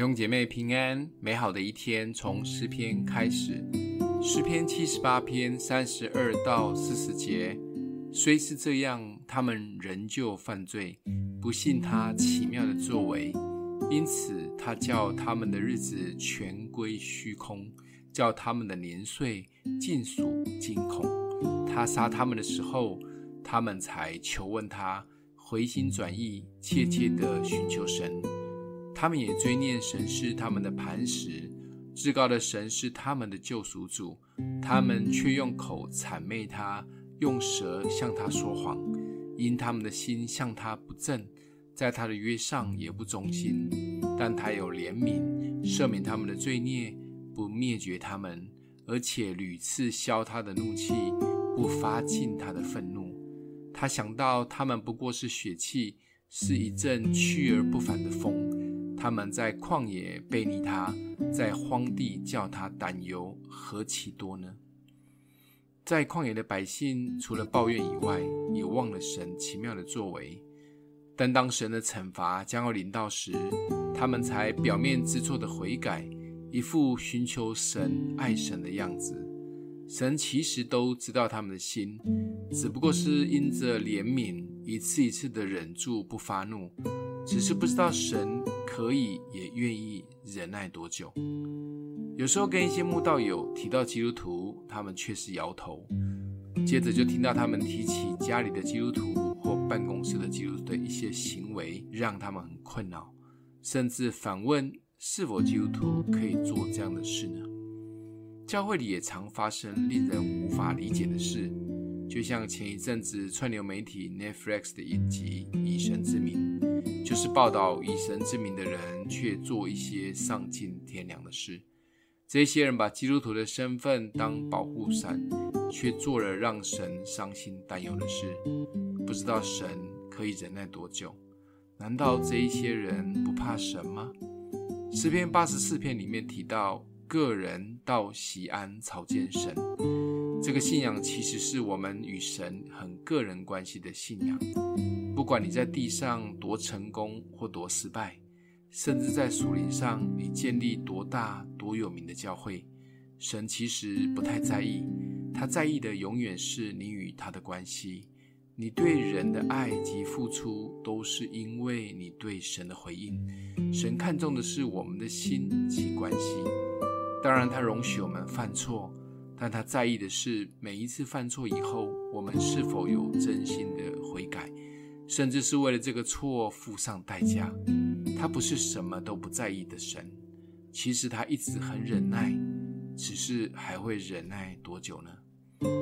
弟兄姐妹平安，美好的一天从诗篇开始。诗篇七十八篇三十二到四十节，虽是这样，他们仍旧犯罪，不信他奇妙的作为，因此他叫他们的日子全归虚空，叫他们的年岁尽属惊恐。他杀他们的时候，他们才求问他，回心转意，切切地寻求神。他们也追念神是他们的磐石，至高的神是他们的救赎主，他们却用口谄媚他，用舌向他说谎，因他们的心向他不正，在他的约上也不忠心。但他有怜悯，赦免他们的罪孽，不灭绝他们，而且屡次消他的怒气，不发尽他的愤怒。他想到他们不过是血气，是一阵去而不返的风。他们在旷野背逆他，在荒地叫他担忧，何其多呢？在旷野的百姓，除了抱怨以外，也忘了神奇妙的作为。但当神的惩罚将要临到时，他们才表面知错的悔改，一副寻求神、爱神的样子。神其实都知道他们的心，只不过是因着怜悯，一次一次的忍住不发怒，只是不知道神。可以也愿意忍耐多久？有时候跟一些慕道友提到基督徒，他们却是摇头。接着就听到他们提起家里的基督徒或办公室的基督徒的一些行为，让他们很困扰，甚至反问是否基督徒可以做这样的事呢？教会里也常发生令人无法理解的事，就像前一阵子串流媒体 Netflix 的影集《以神之名》。就是报道以神之名的人，却做一些丧尽天良的事。这些人把基督徒的身份当保护伞，却做了让神伤心担忧的事。不知道神可以忍耐多久？难道这一些人不怕神吗？诗篇八十四篇里面提到，个人到西安朝见神。这个信仰其实是我们与神很个人关系的信仰。不管你在地上多成功或多失败，甚至在属灵上你建立多大多有名的教会，神其实不太在意。他在意的永远是你与他的关系。你对人的爱及付出，都是因为你对神的回应。神看重的是我们的心及关系。当然，他容许我们犯错，但他在意的是每一次犯错以后，我们是否有真心的悔改。甚至是为了这个错付上代价，他不是什么都不在意的神。其实他一直很忍耐，只是还会忍耐多久呢？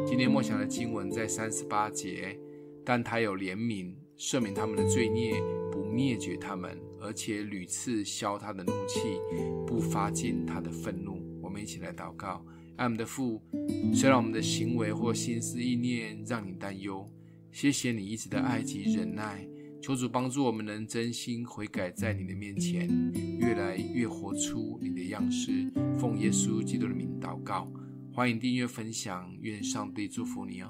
今天默想的经文在三十八节，但他有怜悯，赦免他们的罪孽，不灭绝他们，而且屡次消他的怒气，不发尽他的愤怒。我们一起来祷告：爱我们的父，虽然我们的行为或心思意念让你担忧。谢谢你一直的爱及忍耐，求主帮助我们能真心悔改，在你的面前越来越活出你的样式。奉耶稣基督的名祷告，欢迎订阅分享，愿上帝祝福你哦。